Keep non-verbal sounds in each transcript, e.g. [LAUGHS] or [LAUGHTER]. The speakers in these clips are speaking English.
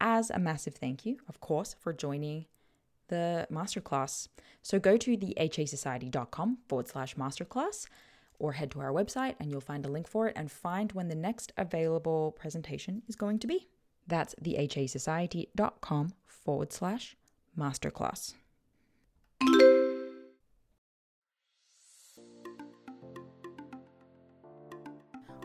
as a massive thank you, of course, for joining the masterclass. So go to the hasociety.com forward slash masterclass or head to our website and you'll find a link for it and find when the next available presentation is going to be. That's thehasociety.com forward slash masterclass.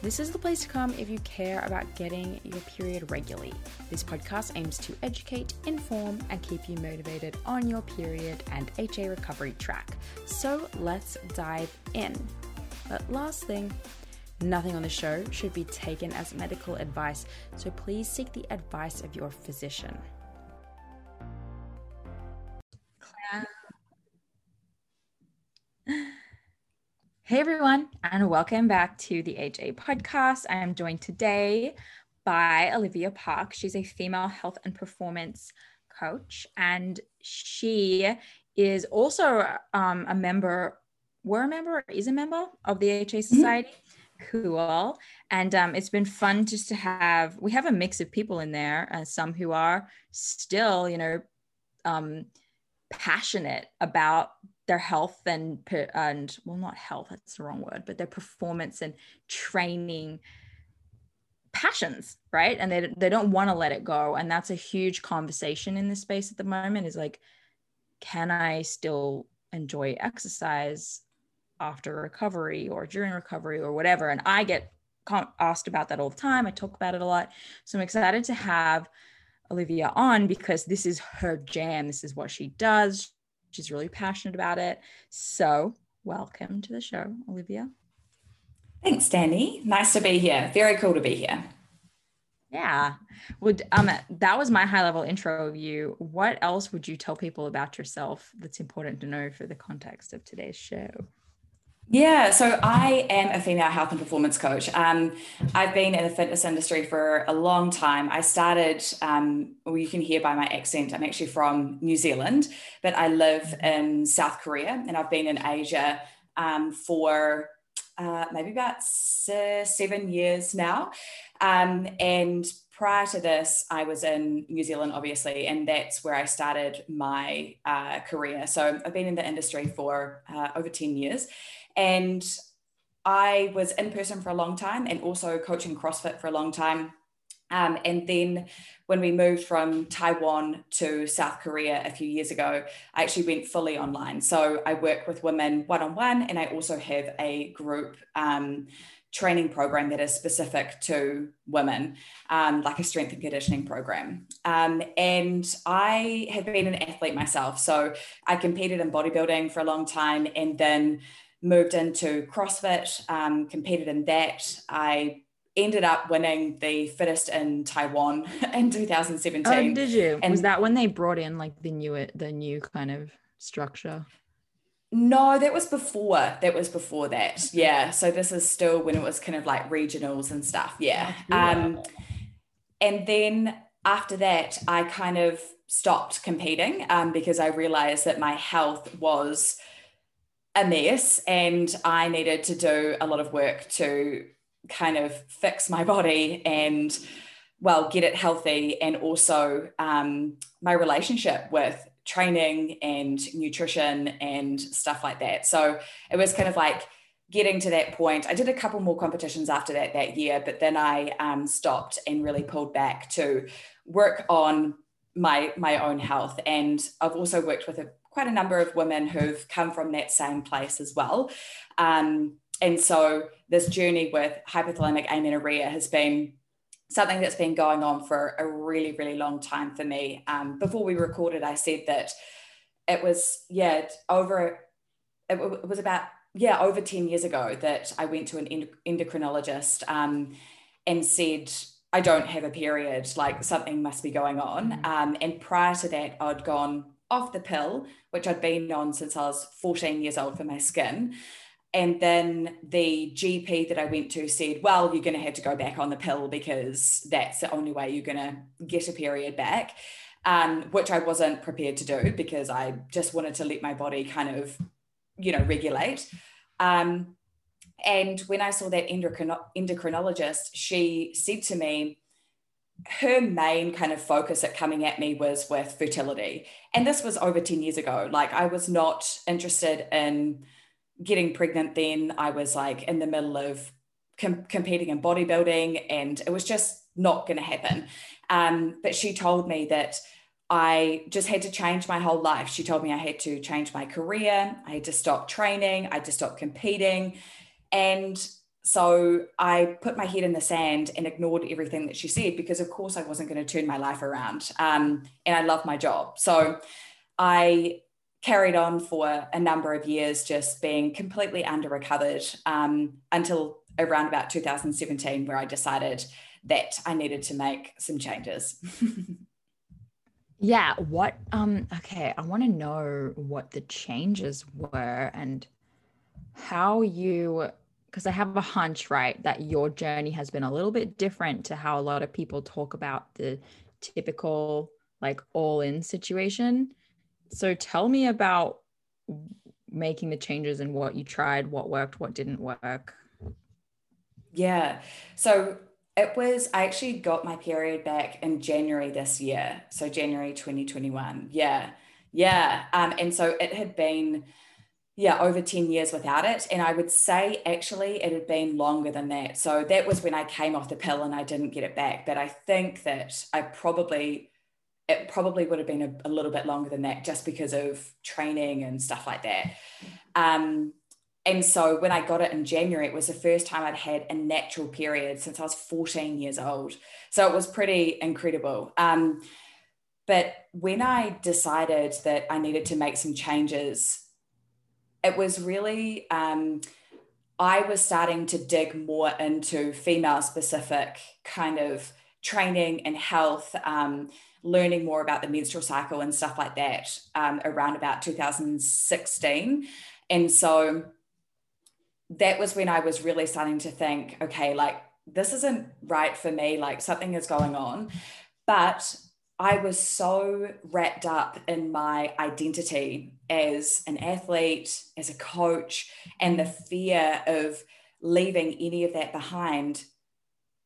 This is the place to come if you care about getting your period regularly. This podcast aims to educate, inform, and keep you motivated on your period and HA recovery track. So let's dive in. But last thing, nothing on the show should be taken as medical advice, so please seek the advice of your physician. Hey everyone, and welcome back to the HA podcast. I am joined today by Olivia Park. She's a female health and performance coach, and she is also um, a member, were a member, is a member of the HA mm-hmm. Society. Mm-hmm. Cool. And um, it's been fun just to have, we have a mix of people in there, uh, some who are still, you know, um, passionate about their health and and well not health that's the wrong word but their performance and training passions right? And they, they don't want to let it go. And that's a huge conversation in this space at the moment is like can i still enjoy exercise after recovery or during recovery or whatever? And i get asked about that all the time. I talk about it a lot. So i'm excited to have olivia on because this is her jam. This is what she does She's really passionate about it. So, welcome to the show, Olivia. Thanks, Dani. Nice to be here. Very cool to be here. Yeah. Would um that was my high level intro of you. What else would you tell people about yourself that's important to know for the context of today's show? Yeah, so I am a female health and performance coach. Um, I've been in the fitness industry for a long time. I started, um, well, you can hear by my accent, I'm actually from New Zealand, but I live in South Korea and I've been in Asia um, for uh, maybe about seven years now. Um, and prior to this, I was in New Zealand, obviously, and that's where I started my uh, career. So I've been in the industry for uh, over 10 years. And I was in person for a long time and also coaching CrossFit for a long time. Um, and then when we moved from Taiwan to South Korea a few years ago, I actually went fully online. So I work with women one on one, and I also have a group um, training program that is specific to women, um, like a strength and conditioning program. Um, and I have been an athlete myself. So I competed in bodybuilding for a long time and then moved into CrossFit, um, competed in that. I ended up winning the fittest in Taiwan [LAUGHS] in 2017. Oh, did you? And was that when they brought in like the new the new kind of structure? No, that was before. That was before that. Yeah. So this is still when it was kind of like regionals and stuff. Yeah. Um, and then after that, I kind of stopped competing um, because I realized that my health was a mess and I needed to do a lot of work to kind of fix my body and well get it healthy and also um, my relationship with training and nutrition and stuff like that. So it was kind of like getting to that point. I did a couple more competitions after that that year but then i um, stopped and really pulled back to work on my my own health. And i've also worked with a quite a number of women who've come from that same place as well. Um, and so this journey with hypothalamic amenorrhea has been something that's been going on for a really, really long time for me. Um, before we recorded, I said that it was, yeah, over, it, was about, yeah, over 10 years ago that I went to an endocrinologist um, and said, I don't have a period, like something must be going on. Mm. Um, and prior to that, I'd gone off the pill, which I'd been on since I was 14 years old for my skin. And then the GP that I went to said, Well, you're going to have to go back on the pill because that's the only way you're going to get a period back, um, which I wasn't prepared to do because I just wanted to let my body kind of, you know, regulate. Um, and when I saw that endocrinologist, she said to me, her main kind of focus at coming at me was with fertility. And this was over 10 years ago. Like I was not interested in getting pregnant then. I was like in the middle of com- competing in bodybuilding and it was just not going to happen. Um, but she told me that I just had to change my whole life. She told me I had to change my career. I had to stop training. I had to stop competing. And so I put my head in the sand and ignored everything that she said because, of course, I wasn't going to turn my life around. Um, and I love my job. So I carried on for a number of years, just being completely under recovered um, until around about 2017, where I decided that I needed to make some changes. [LAUGHS] yeah. What, um, okay. I want to know what the changes were and how you because I have a hunch, right, that your journey has been a little bit different to how a lot of people talk about the typical like all in situation. So tell me about making the changes and what you tried, what worked, what didn't work. Yeah. So it was, I actually got my period back in January this year. So January 2021. Yeah. Yeah. Um, and so it had been, yeah, over 10 years without it. And I would say actually it had been longer than that. So that was when I came off the pill and I didn't get it back. But I think that I probably, it probably would have been a, a little bit longer than that just because of training and stuff like that. Um, and so when I got it in January, it was the first time I'd had a natural period since I was 14 years old. So it was pretty incredible. Um, but when I decided that I needed to make some changes, it was really um, I was starting to dig more into female specific kind of training and health, um, learning more about the menstrual cycle and stuff like that um, around about 2016. And so that was when I was really starting to think, okay, like this isn't right for me, like something is going on. But I was so wrapped up in my identity as an athlete, as a coach, and the fear of leaving any of that behind,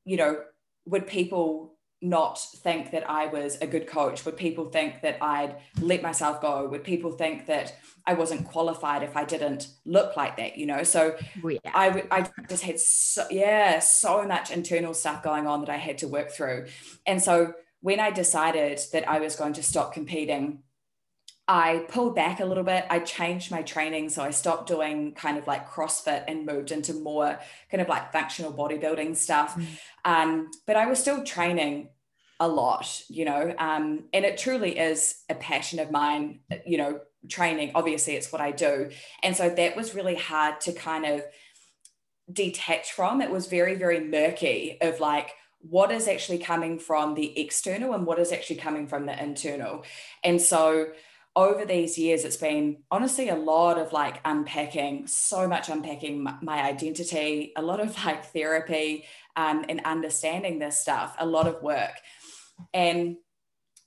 you know, would people not think that I was a good coach? Would people think that I'd let myself go? Would people think that I wasn't qualified if I didn't look like that? You know, so yeah. I I just had so yeah so much internal stuff going on that I had to work through, and so when I decided that I was going to stop competing I pulled back a little bit. I changed my training. So I stopped doing kind of like CrossFit and moved into more kind of like functional bodybuilding stuff. Mm. Um, but I was still training a lot, you know, um, and it truly is a passion of mine, you know, training. Obviously, it's what I do. And so that was really hard to kind of detach from. It was very, very murky of like, what is actually coming from the external and what is actually coming from the internal. And so, over these years, it's been honestly a lot of like unpacking, so much unpacking my identity, a lot of [LAUGHS] like therapy um, and understanding this stuff, a lot of work. And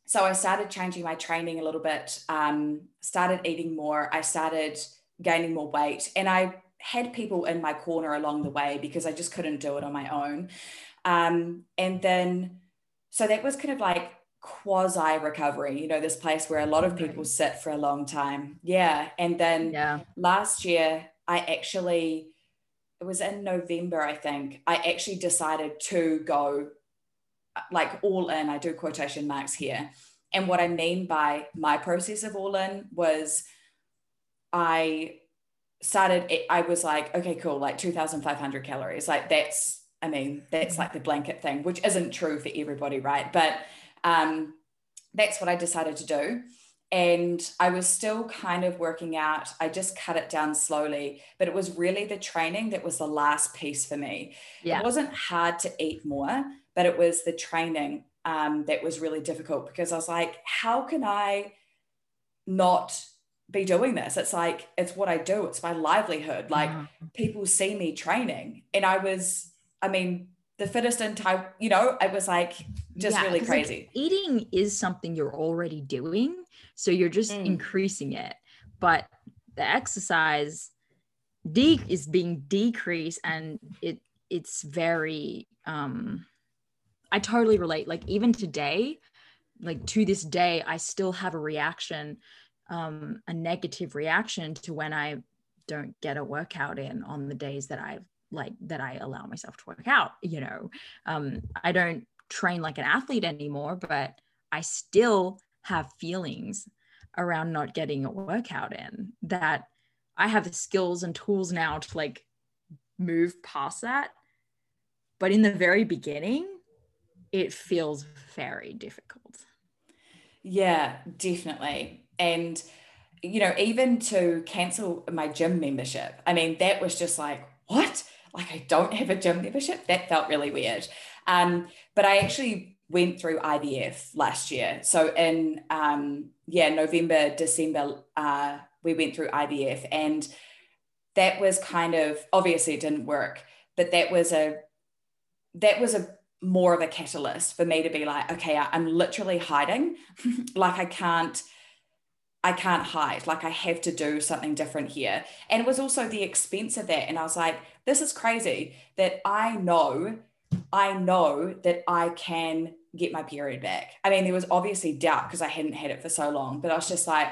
so I started changing my training a little bit, um, started eating more, I started gaining more weight, and I had people in my corner along the way because I just couldn't do it on my own. Um, and then, so that was kind of like quasi recovery you know this place where a lot of people sit for a long time. Yeah. And then yeah. last year i actually it was in november i think i actually decided to go like all in. I do quotation marks here. And what i mean by my process of all in was i started i was like okay cool like 2500 calories. Like that's i mean that's like the blanket thing which isn't true for everybody right but um, that's what I decided to do. And I was still kind of working out. I just cut it down slowly, but it was really the training that was the last piece for me. Yeah. It wasn't hard to eat more, but it was the training um, that was really difficult because I was like, how can I not be doing this? It's like, it's what I do, it's my livelihood. Like, mm-hmm. people see me training. And I was, I mean, the fittest in Taiwan, you know, it was like just yeah, really crazy. Like eating is something you're already doing. So you're just mm. increasing it. But the exercise de- is being decreased and it it's very um I totally relate. Like even today, like to this day, I still have a reaction, um, a negative reaction to when I don't get a workout in on the days that I've like that I allow myself to work out. You know, um, I don't train like an athlete anymore, but I still have feelings around not getting a workout in that I have the skills and tools now to like move past that. But in the very beginning, it feels very difficult. Yeah, definitely. And, you know, even to cancel my gym membership, I mean, that was just like, what? Like I don't have a gym membership. That felt really weird. Um, but I actually went through IVF last year. So in um, yeah, November, December, uh, we went through IVF, and that was kind of obviously it didn't work, but that was a that was a more of a catalyst for me to be like, okay, I'm literally hiding, [LAUGHS] like I can't I can't hide. Like I have to do something different here. And it was also the expense of that. And I was like, this is crazy that I know, I know that I can get my period back. I mean, there was obviously doubt because I hadn't had it for so long, but I was just like,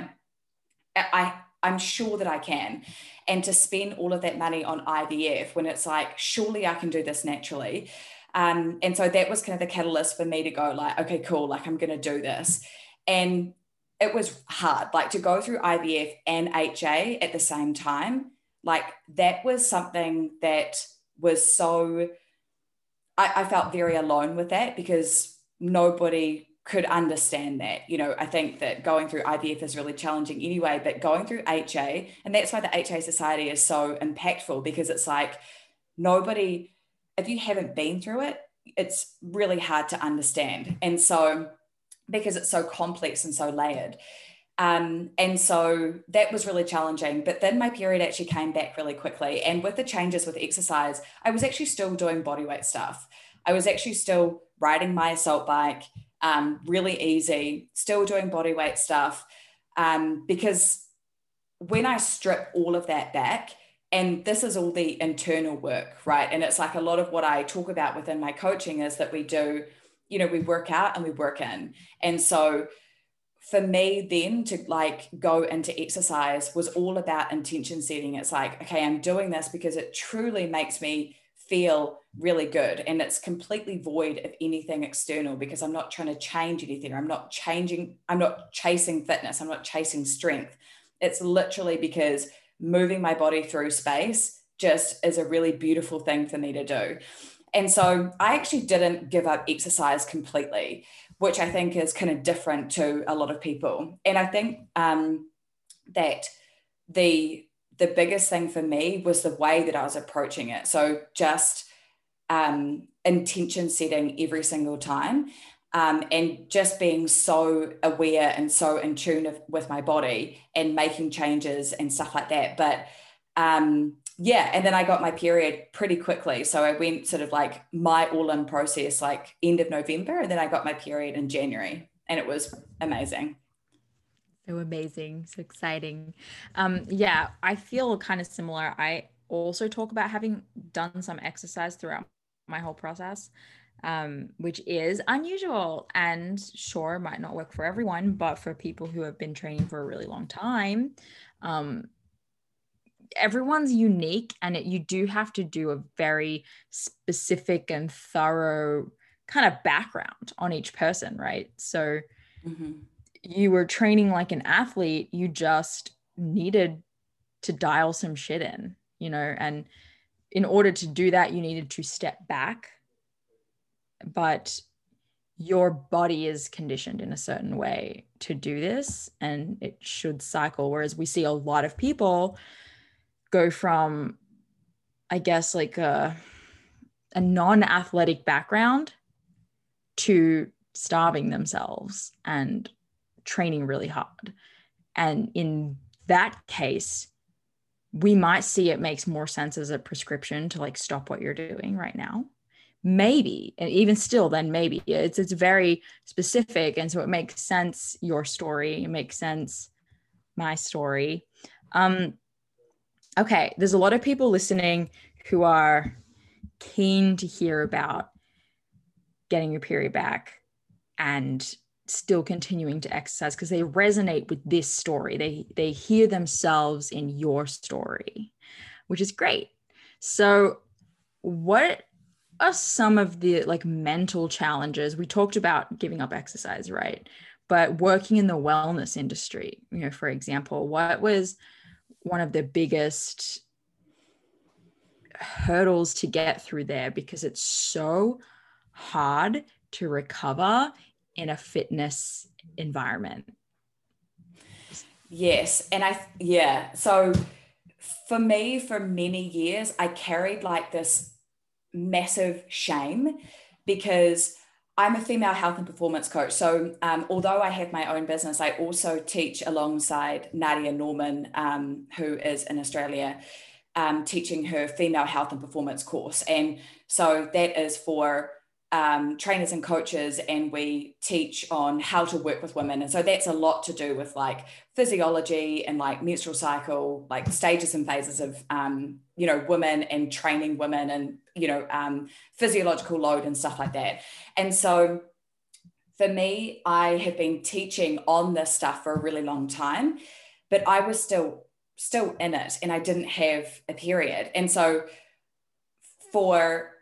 I I'm sure that I can. And to spend all of that money on IVF when it's like, surely I can do this naturally. Um, and so that was kind of the catalyst for me to go like, okay, cool, like I'm gonna do this. And it was hard, like to go through IVF and HA at the same time. Like that was something that was so, I, I felt very alone with that because nobody could understand that. You know, I think that going through IVF is really challenging anyway, but going through HA, and that's why the HA Society is so impactful because it's like nobody, if you haven't been through it, it's really hard to understand. And so, because it's so complex and so layered. Um, and so that was really challenging. But then my period actually came back really quickly. And with the changes with exercise, I was actually still doing bodyweight stuff. I was actually still riding my assault bike, um, really easy, still doing bodyweight stuff. Um, because when I strip all of that back and this is all the internal work, right? And it's like a lot of what I talk about within my coaching is that we do, you know, we work out and we work in. And so for me then to like go into exercise was all about intention setting. It's like, okay, I'm doing this because it truly makes me feel really good and it's completely void of anything external because I'm not trying to change anything. I'm not changing, I'm not chasing fitness, I'm not chasing strength. It's literally because moving my body through space just is a really beautiful thing for me to do. And so I actually didn't give up exercise completely, which I think is kind of different to a lot of people. And I think um, that the the biggest thing for me was the way that I was approaching it. So just um, intention setting every single time. Um, and just being so aware and so in tune of, with my body and making changes and stuff like that. But um, yeah, and then I got my period pretty quickly. So I went sort of like my all in process, like end of November, and then I got my period in January, and it was amazing. So amazing, so exciting. Um, yeah, I feel kind of similar. I also talk about having done some exercise throughout my whole process um, which is unusual and sure might not work for everyone, but for people who have been training for a really long time, um, everyone's unique and it, you do have to do a very specific and thorough kind of background on each person, right? So mm-hmm. you were training like an athlete, you just needed to dial some shit in, you know, and in order to do that, you needed to step back but your body is conditioned in a certain way to do this and it should cycle whereas we see a lot of people go from i guess like a, a non-athletic background to starving themselves and training really hard. And in that case we might see it makes more sense as a prescription to like stop what you're doing right now. Maybe and even still then maybe it's it's very specific and so it makes sense your story it makes sense my story. Um okay there's a lot of people listening who are keen to hear about getting your period back and still continuing to exercise because they resonate with this story they they hear themselves in your story which is great so what are some of the like mental challenges? We talked about giving up exercise, right? But working in the wellness industry, you know, for example, what was one of the biggest hurdles to get through there because it's so hard to recover in a fitness environment. Yes. And I, yeah. So for me, for many years, I carried like this massive shame because I'm a female health and performance coach. So, um, although I have my own business, I also teach alongside Nadia Norman, um, who is in Australia, um, teaching her female health and performance course. And so that is for um, trainers and coaches, and we teach on how to work with women. And so that's a lot to do with like physiology and like menstrual cycle, like stages and phases of, um, you know, women and training women and, you know, um, physiological load and stuff like that. And so for me, I have been teaching on this stuff for a really long time, but I was still still in it and I didn't have a period. And so for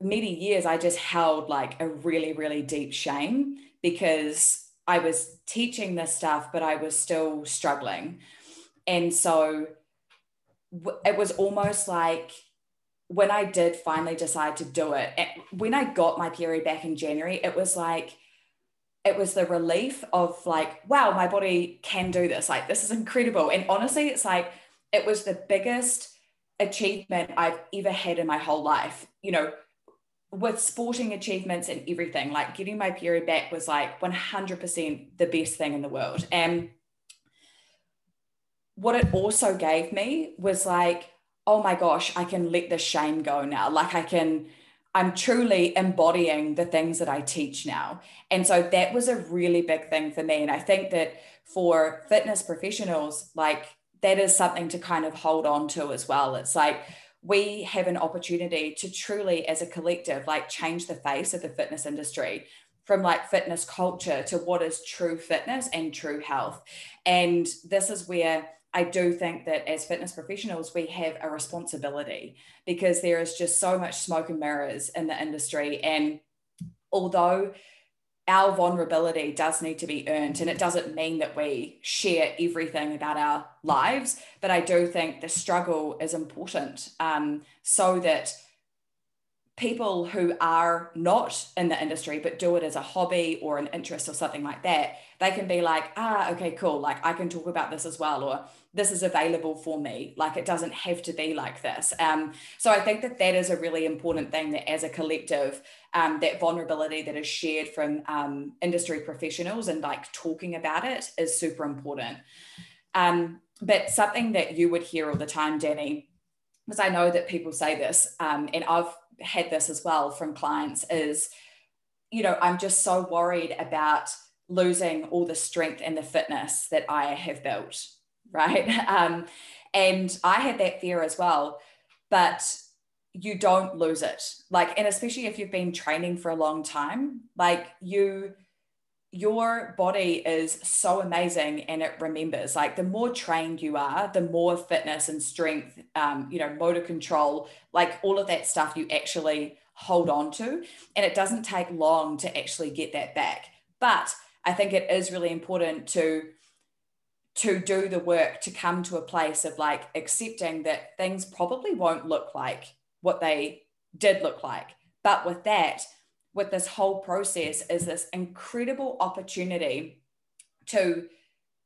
many years I just held like a really, really deep shame because I was teaching this stuff, but I was still struggling. And so it was almost like when I did finally decide to do it, when I got my period back in January, it was like, it was the relief of like, wow, my body can do this. Like, this is incredible. And honestly, it's like, it was the biggest achievement I've ever had in my whole life. You know, with sporting achievements and everything, like getting my period back was like 100% the best thing in the world. And what it also gave me was like, oh my gosh, I can let the shame go now. Like I can, I'm truly embodying the things that I teach now. And so that was a really big thing for me. And I think that for fitness professionals, like that is something to kind of hold on to as well. It's like we have an opportunity to truly, as a collective, like change the face of the fitness industry from like fitness culture to what is true fitness and true health. And this is where I do think that as fitness professionals, we have a responsibility because there is just so much smoke and mirrors in the industry. And although our vulnerability does need to be earned. And it doesn't mean that we share everything about our lives, but I do think the struggle is important um, so that people who are not in the industry but do it as a hobby or an interest or something like that they can be like ah okay cool like i can talk about this as well or this is available for me like it doesn't have to be like this. Um, so i think that that is a really important thing that as a collective um, that vulnerability that is shared from um, industry professionals and like talking about it is super important. Um, but something that you would hear all the time dani because i know that people say this um, and i've had this as well from clients is, you know, I'm just so worried about losing all the strength and the fitness that I have built, right? [LAUGHS] Um, and I had that fear as well, but you don't lose it. Like, and especially if you've been training for a long time, like you, your body is so amazing and it remembers like the more trained you are the more fitness and strength um, you know motor control like all of that stuff you actually hold on to. And it doesn't take long to actually get that back. But i think it is really important to to do the work to come to a place of like accepting that things probably won't look like what they did look like. But with that with this whole process is this incredible opportunity to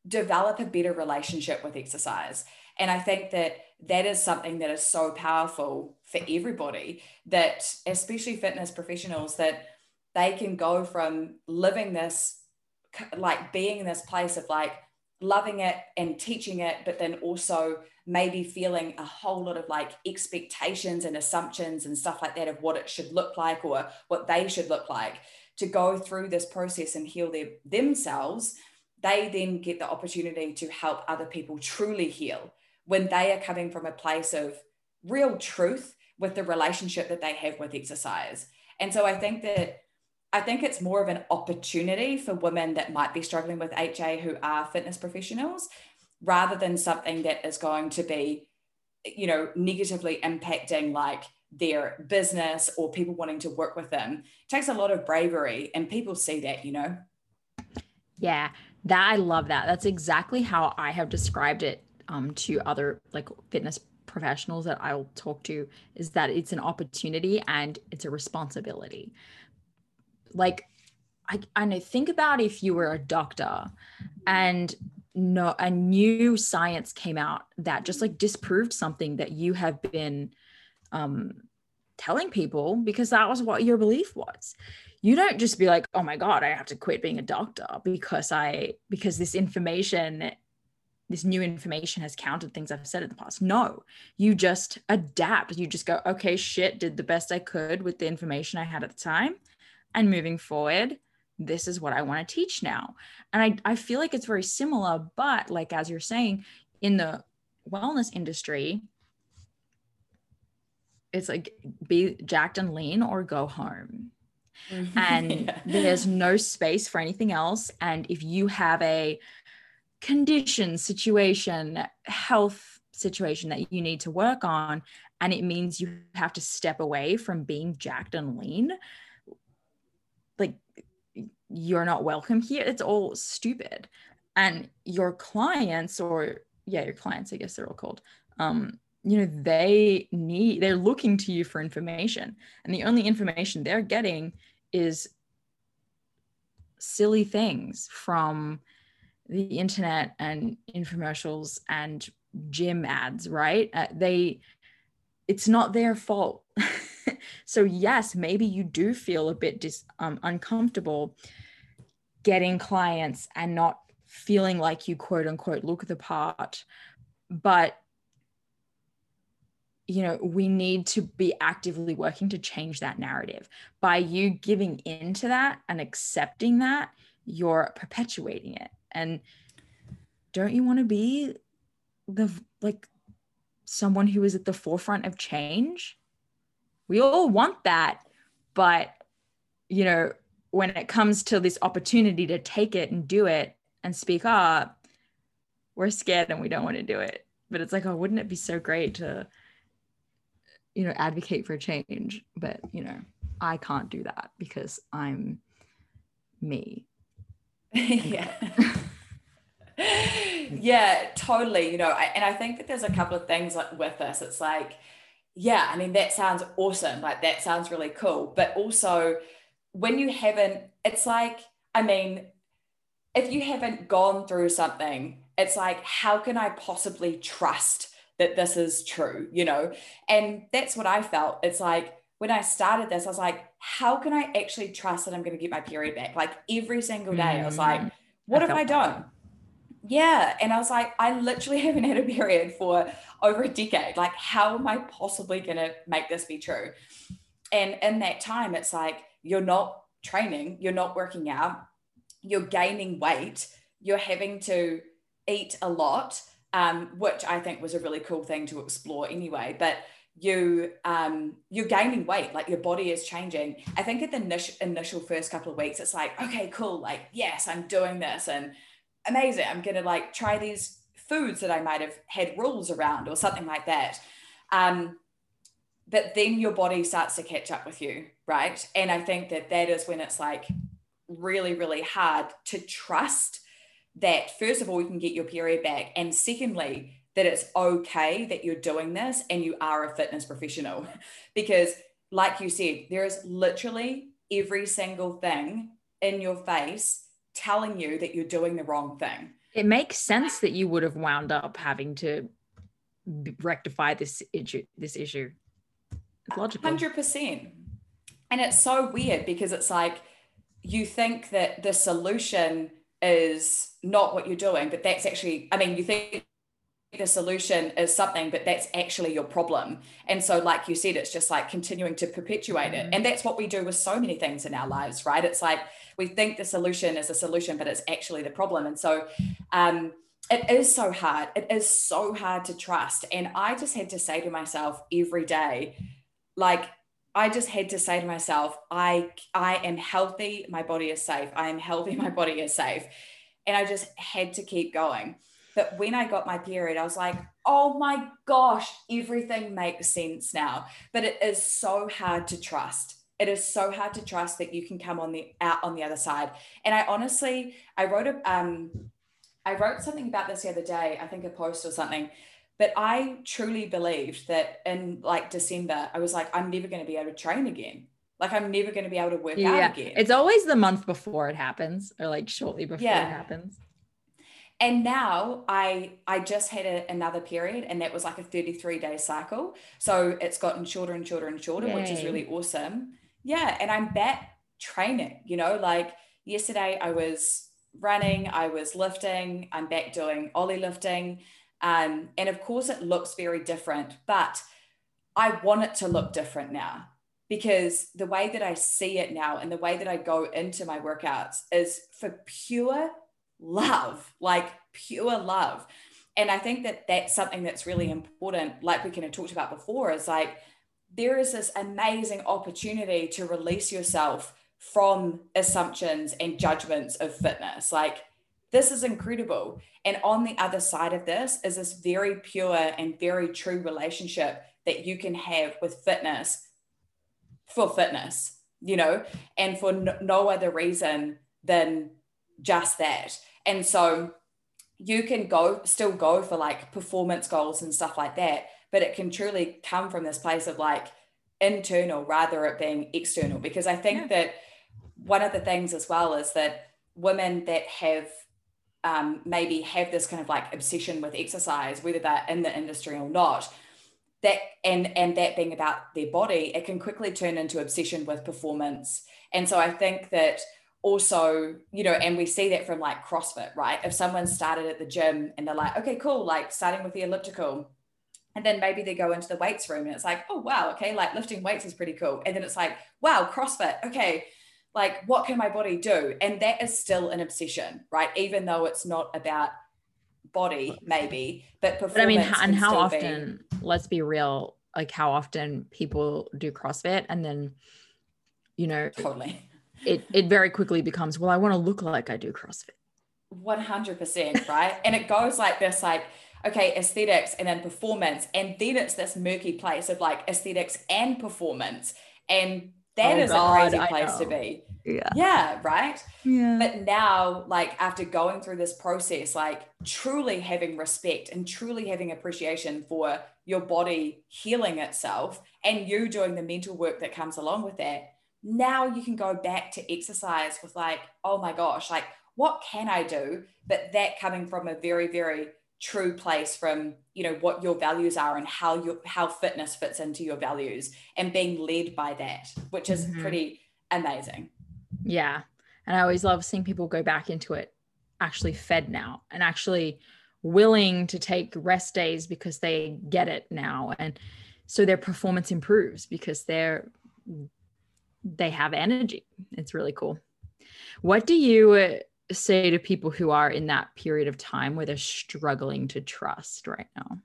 develop a better relationship with exercise. And I think that that is something that is so powerful for everybody that, especially fitness professionals, that they can go from living this, like being in this place of like loving it and teaching it, but then also maybe feeling a whole lot of like expectations and assumptions and stuff like that of what it should look like or what they should look like to go through this process and heal their, themselves they then get the opportunity to help other people truly heal when they are coming from a place of real truth with the relationship that they have with exercise. And so i think that I think it's more of an opportunity for women that might be struggling with HA who are fitness professionals rather than something that is going to be, you know, negatively impacting like their business or people wanting to work with them. It takes a lot of bravery and people see that, you know. Yeah, that I love that. That's exactly how I have described it um, to other like fitness professionals that I'll talk to is that it's an opportunity and it's a responsibility. Like I, I know think about if you were a doctor and no a new science came out that just like disproved something that you have been um telling people because that was what your belief was. You don't just be like oh my god i have to quit being a doctor because i because this information this new information has countered things i've said in the past. No you just adapt. You just go okay shit did the best i could with the information i had at the time and moving forward this is what I want to teach now. And I, I feel like it's very similar, but like as you're saying, in the wellness industry, it's like be jacked and lean or go home. Mm-hmm. And [LAUGHS] yeah. there's no space for anything else. And if you have a condition, situation, health situation that you need to work on, and it means you have to step away from being jacked and lean, you're not welcome here it's all stupid. And your clients or yeah your clients i guess they're all called um you know they need they're looking to you for information. And the only information they're getting is silly things from the internet and infomercials and gym ads right? Uh, they it's not their fault [LAUGHS] [LAUGHS] so yes maybe you do feel a bit dis, um, uncomfortable getting clients and not feeling like you quote unquote look the part. But you know we need to be actively working to change that narrative. By you giving into that and accepting that you're perpetuating it. And don't you want to be the like someone who is at the forefront of change. We all want that, but you know, when it comes to this opportunity to take it and do it and speak up, we're scared and we don't want to do it. But it's like, oh, wouldn't it be so great to, you know, advocate for change? But, you know, I can't do that because I'm me. [LAUGHS] yeah. [LAUGHS] yeah, totally. You know, I, and I think that there's a couple of things like with this. It's like, yeah, I mean, that sounds awesome. Like, that sounds really cool. But also, when you haven't, it's like, I mean, if you haven't gone through something, it's like, how can I possibly trust that this is true? You know? And that's what I felt. It's like, when I started this, I was like, how can I actually trust that I'm going to get my period back? Like every single day, I was like, mm-hmm. what I if I don't? Yeah. And I was like, I literally [LAUGHS] haven't had a period for over a decade. Like, how am I possibly going to make this be true? And in that time, it's like, you're not training, you're not working out, you're gaining weight, you're having to eat a lot, um, which I think was a really cool thing to explore anyway. But you um you're gaining weight like your body is changing i think at the initial, initial first couple of weeks it's like okay cool like yes i'm doing this and amazing i'm gonna like try these foods that i might have had rules around or something like that. Um but then your body starts to catch up with you right? And i think that that is when it's like really really hard to trust that first of all you can get your period back and secondly that it's okay that you're doing this and you are a fitness professional. [LAUGHS] Because like you said there is literally every single thing in your face telling you that you're doing the wrong thing. It makes sense that you would have wound up having to rectify this issue this issue. It's logical. 100% and it's so weird because it's like you think that the solution is not what you're doing but that's actually i mean you think the solution is something, but that's actually your problem. And so, like you said, it's just like continuing to perpetuate it. Mm-hmm. And that's what we do with so many things in our lives, right? It's like we think the solution is a solution, but it's actually the problem. And so, um, it is so hard. It is so hard to trust. And I just had to say to myself every day, like, I just had to say to myself, I I am healthy, my body is safe. I am healthy, [LAUGHS] my body is safe. And I just had to keep going. But when I got my period, I was like, oh my gosh, everything makes sense now. But it is so hard to trust. It is so hard to trust that you can come on the out on the other side. And I honestly, I wrote a um, I wrote something about this the other day, I think a post or something. But I truly believed that in like December, I was like, I'm never going to be able to train again. Like I'm never going to be able to work yeah. out again. It's always the month before it happens, or like shortly before yeah. it happens and now i i just had a, another period and that was like a 33 day cycle. So it's gotten shorter and shorter and shorter Yay. which is really awesome. Yeah and i'm back training you know like yesterday i was running i was lifting i'm back doing ollie lifting. Um, and of course it looks very different but i want it to look different now because the way that i see it now and the way that i go into my workouts is for pure love, like pure love. And I think that that's something that's really important, like we kind of talked about before, is like there is this amazing opportunity to release yourself from assumptions and judgments of fitness. Like, this is incredible. And on the other side of this is this very pure and very true relationship that you can have with fitness for fitness, you know, and for no other reason than just that. And so you can go still go for like performance goals and stuff like that, but it can truly come from this place of like internal rather it being external. Because I think yeah. that one of the things as well is that women that have um, maybe have this kind of like obsession with exercise, whether they're in the industry or not, that and and that being about their body, it can quickly turn into obsession with performance. And so I think that also, you know, and we see that from like CrossFit, right? If someone started at the gym and they're like, okay, cool, like starting with the elliptical, and then maybe they go into the weights room and it's like, oh, wow, okay, like lifting weights is pretty cool. And then it's like, wow, CrossFit, okay, like what can my body do? And that is still an obsession, right? Even though it's not about body maybe but performance. but i mean and how often be... let's be real like how often people do crossfit and then you know totally it it very quickly becomes well i want to look like i do crossfit. 100% right? And it goes like this like okay aesthetics and then performance and then it's this murky place of like aesthetics and performance. And that oh is God, a crazy place to be. Yeah. Yeah right? Yeah. But now like after going through this process like truly having respect and truly having appreciation for your body healing itself and you doing the mental work that comes along with that now you can go back to exercise with like oh my gosh like what can i do but that coming from a very very true place from you know what your values are and how your how fitness fits into your values and being led by that which is mm-hmm. pretty amazing. Yeah. And i always love seeing people go back into it actually fed now and actually willing to take rest days because they get it now. And so their performance improves because they're they have energy it's really cool what do you say to people who are in that period of time where they're struggling to trust right now?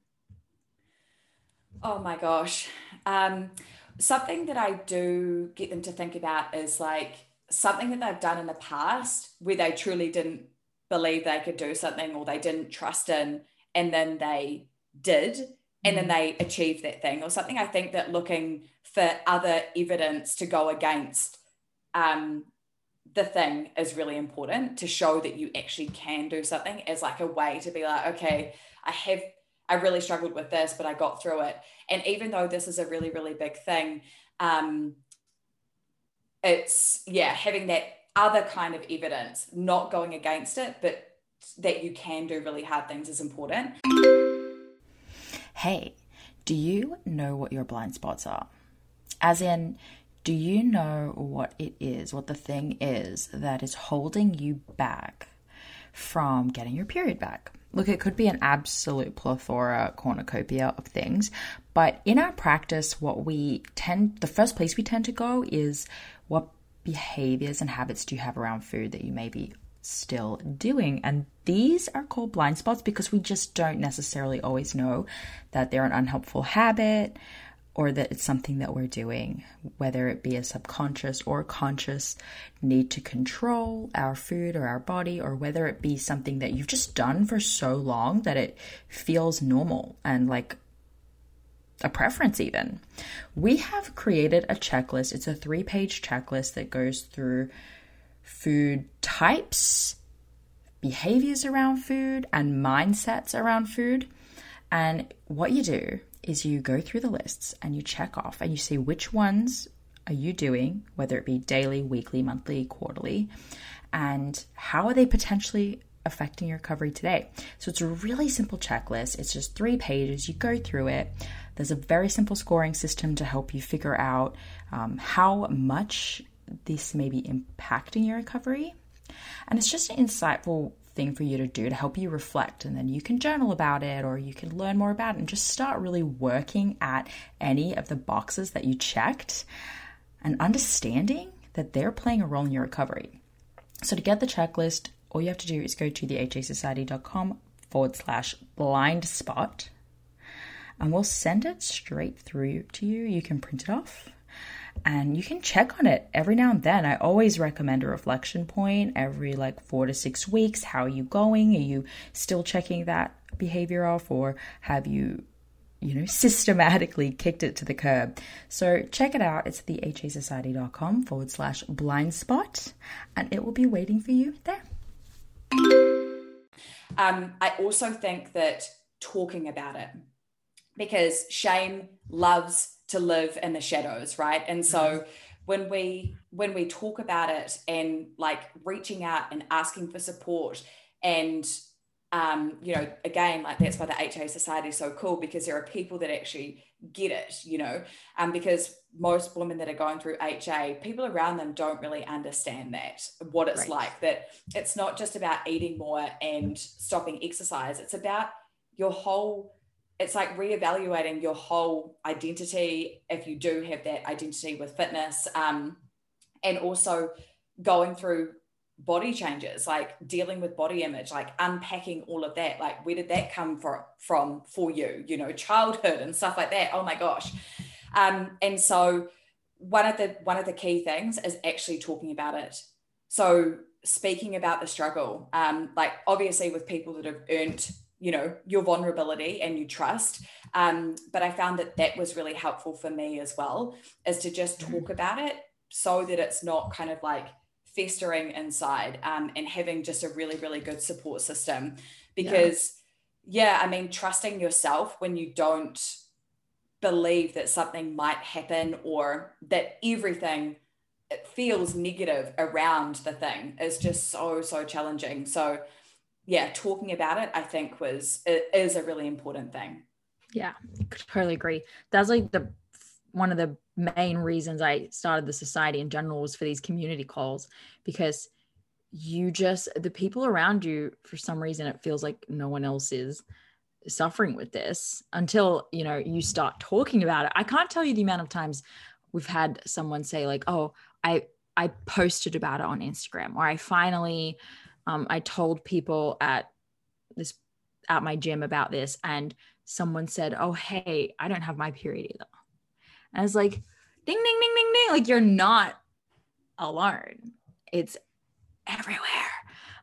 Oh my gosh. Um, something that I do get them to think about is like something that they've done in the past where they truly didn't believe they could do something or they didn't trust in, and then they did, and then mm. they achieved that thing, or something. I think that looking for other evidence to go against um, the thing is really important to show that you actually can do something as like a way to be like okay i have i really struggled with this but i got through it. And even though this is a really really big thing um it's yeah having that other kind of evidence not going against it but that you can do really hard things is important. Hey do you know what your blind spots are as in do you know what it is, what the thing is that is holding you back from getting your period back? Look, it could be an absolute plethora, cornucopia of things, but in our practice, what we tend, the first place we tend to go is what behaviors and habits do you have around food that you may be still doing? And these are called blind spots because we just don't necessarily always know that they're an unhelpful habit or that it's something that we're doing, whether it be a subconscious or conscious need to control our food or our body, or whether it be something that you've just done for so long that it feels normal and like a preference, even. We have created a checklist. It's a three page checklist that goes through food types, behaviors around food, and mindsets around food. And what you do is you go through the lists and you check off and you see which ones are you doing, whether it be daily, weekly, monthly, quarterly, and how are they potentially affecting your recovery today. So it's a really simple checklist. It's just three pages. You go through it. There's a very simple scoring system to help you figure out um, how much this may be impacting your recovery. And it's just an insightful thing for you to do to help you reflect. And then you can journal about it or you can learn more about it and just start really working at any of the boxes that you checked and understanding that they're playing a role in your recovery. So to get the checklist, all you have to do is go to the hasociety.com forward slash blind spot and we'll send it straight through to you. You can print it off and you can check on it every now and then. I always recommend a reflection point every like four to six weeks. How are you going? Are you still checking that behavior off, or have you, you know, [LAUGHS] systematically kicked it to the curb? So check it out. It's the hasociety.com forward slash blind spot, and it will be waiting for you there. Um, I also think that talking about it, because shame loves to live in the shadows right and so mm-hmm. when we when we talk about it and like reaching out and asking for support and um, you know, again, like that's why the HA Society is so cool because there are people that actually get it, you know, um, because most women that are going through HA, people around them don't really understand that, what it's right. like, that it's not just about eating more and stopping exercise, it's about your whole it's like reevaluating your whole identity if you do have that identity with fitness um, and also going through body changes like dealing with body image like unpacking all of that like where did that come from from for you you know childhood and stuff like that. Oh my gosh. Um and so one of the one of the key things is actually talking about it. So speaking about the struggle um like obviously with people that have earned you know your vulnerability and you trust um but i found that that was really helpful for me as well is to just mm-hmm. talk about it so that it's not kind of like festering inside um, and having just a really, really good support system. Because, yeah. yeah, I mean, trusting yourself when you don't believe that something might happen or that everything it feels negative around the thing is just so so challenging so yeah talking about it i think was is a really important thing. Yeah totally agree. That's like the one of the main reasons I started the society in general was for these community calls because you just the people around you for some reason it feels like no one else is suffering with this until you know you start talking about it. I can't tell you the amount of times we've had someone say like oh i i posted about it on instagram or i finally um, i told people at this at my gym about this and someone said oh hey i don't have my period either and I was like, ding, ding, ding, ding, ding. Like you're not alone. It's everywhere.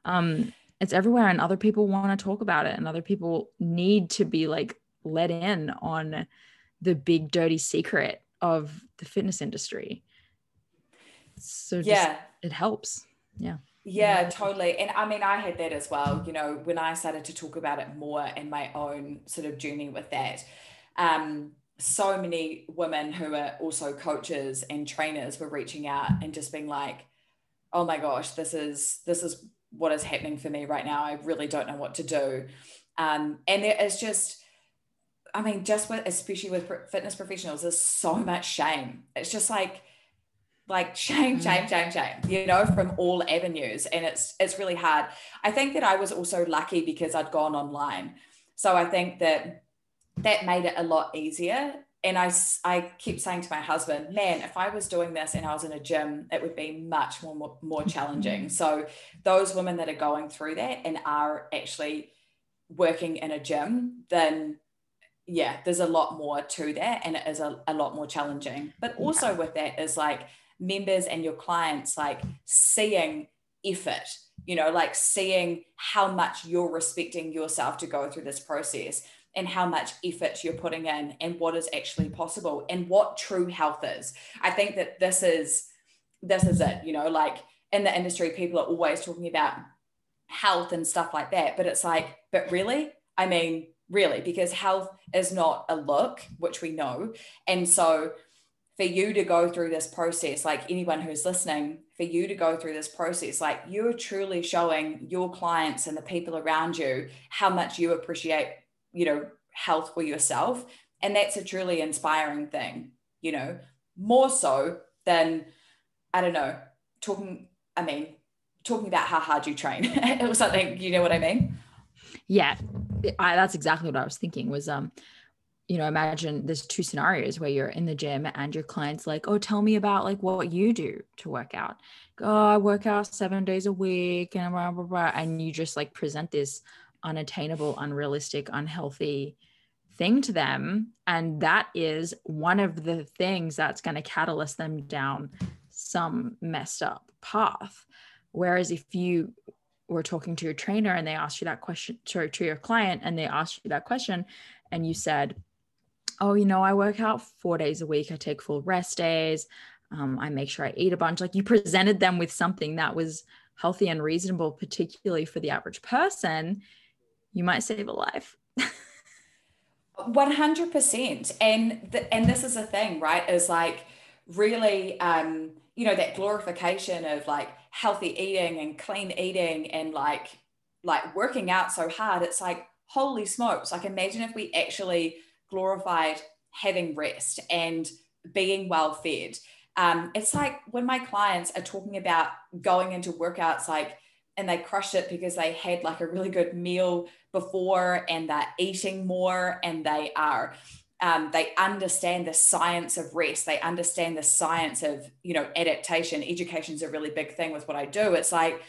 Um, it's everywhere, and other people want to talk about it, and other people need to be like let in on the big dirty secret of the fitness industry. So just, yeah, it helps. Yeah. Yeah, totally. And I mean, I had that as well. You know, when I started to talk about it more in my own sort of journey with that, um, so many women who are also coaches and trainers were reaching out and just being like oh my gosh this is this is what is happening for me right now i really don't know what to do um, and there is just i mean just with especially with fitness professionals there's so much shame it's just like like [LAUGHS] shame shame shame shame you know from all avenues and it's it's really hard i think that i was also lucky because i'd gone online so i think that that made it a lot easier. And I, I keep saying to my husband, man, if I was doing this and I was in a gym, it would be much more, more, more challenging. Mm-hmm. So, those women that are going through that and are actually working in a gym, then yeah, there's a lot more to that and it is a, a lot more challenging. But also yeah. with that is like members and your clients like seeing effort, you know, like seeing how much you're respecting yourself to go through this process and how much effort you're putting in and what is actually possible and what true health is. I think that this is this is it, you know, like in the industry people are always talking about health and stuff like that, but it's like but really? I mean, really because health is not a look, which we know. And so for you to go through this process, like anyone who's listening, for you to go through this process, like you're truly showing your clients and the people around you how much you appreciate you know, health for yourself. And that's a truly inspiring thing, you know, more so than, I don't know, talking, I mean, talking about how hard you train [LAUGHS] or something, you know what I mean? Yeah, I, that's exactly what I was thinking was, um, you know, imagine there's two scenarios where you're in the gym and your client's like, oh, tell me about like what you do to work out. Oh, I work out seven days a week and blah, blah, blah. And you just like present this unattainable, unrealistic, unhealthy thing to them. And that is one of the things that's going to catalyst them down some messed up path. Whereas if you were talking to your trainer and they asked you that question, to, to your client, and they asked you that question, and you said, Oh, you know, I work out four days a week, I take full rest days. Um, I make sure I eat a bunch. Like you presented them with something that was healthy and reasonable, particularly for the average person you might save a life. 100% and the, and this is a thing right is like really um you know that glorification of like healthy eating and clean eating and like like working out so hard it's like holy smokes like imagine if we actually glorified having rest and being well fed um, it's like when my clients are talking about going into workouts like and they crush it because they had like a really good meal before and they're eating more and they are um, they understand the science of rest they understand the science of you know adaptation education is a really big thing with what i do it's like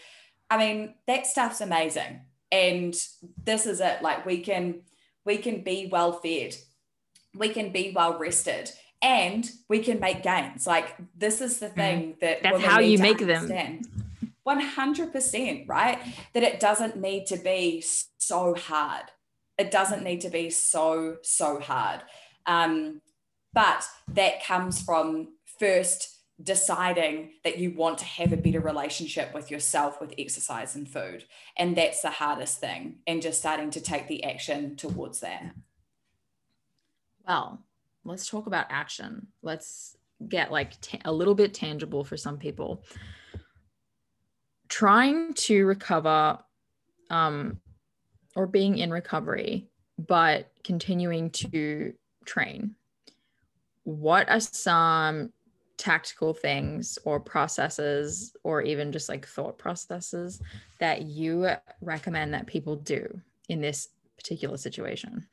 I mean, that stuff's amazing. And this is it. Like we can we can be well fed, we can be well rested, and we can make gains. Like this is the mm-hmm. thing that that's how you make understand. them. 100%, right? That it doesn't need to be so hard. It doesn't need to be so, so hard. Um, but that comes from first deciding that you want to have a better relationship with yourself with exercise and food and that's the hardest thing and just starting to take the action towards that well let's talk about action. Let's get like a little bit tangible for some people. Trying to recover um or being in recovery but continuing to train. What are some tactical things or processes or even just like thought processes that you recommend that people do in this particular situation?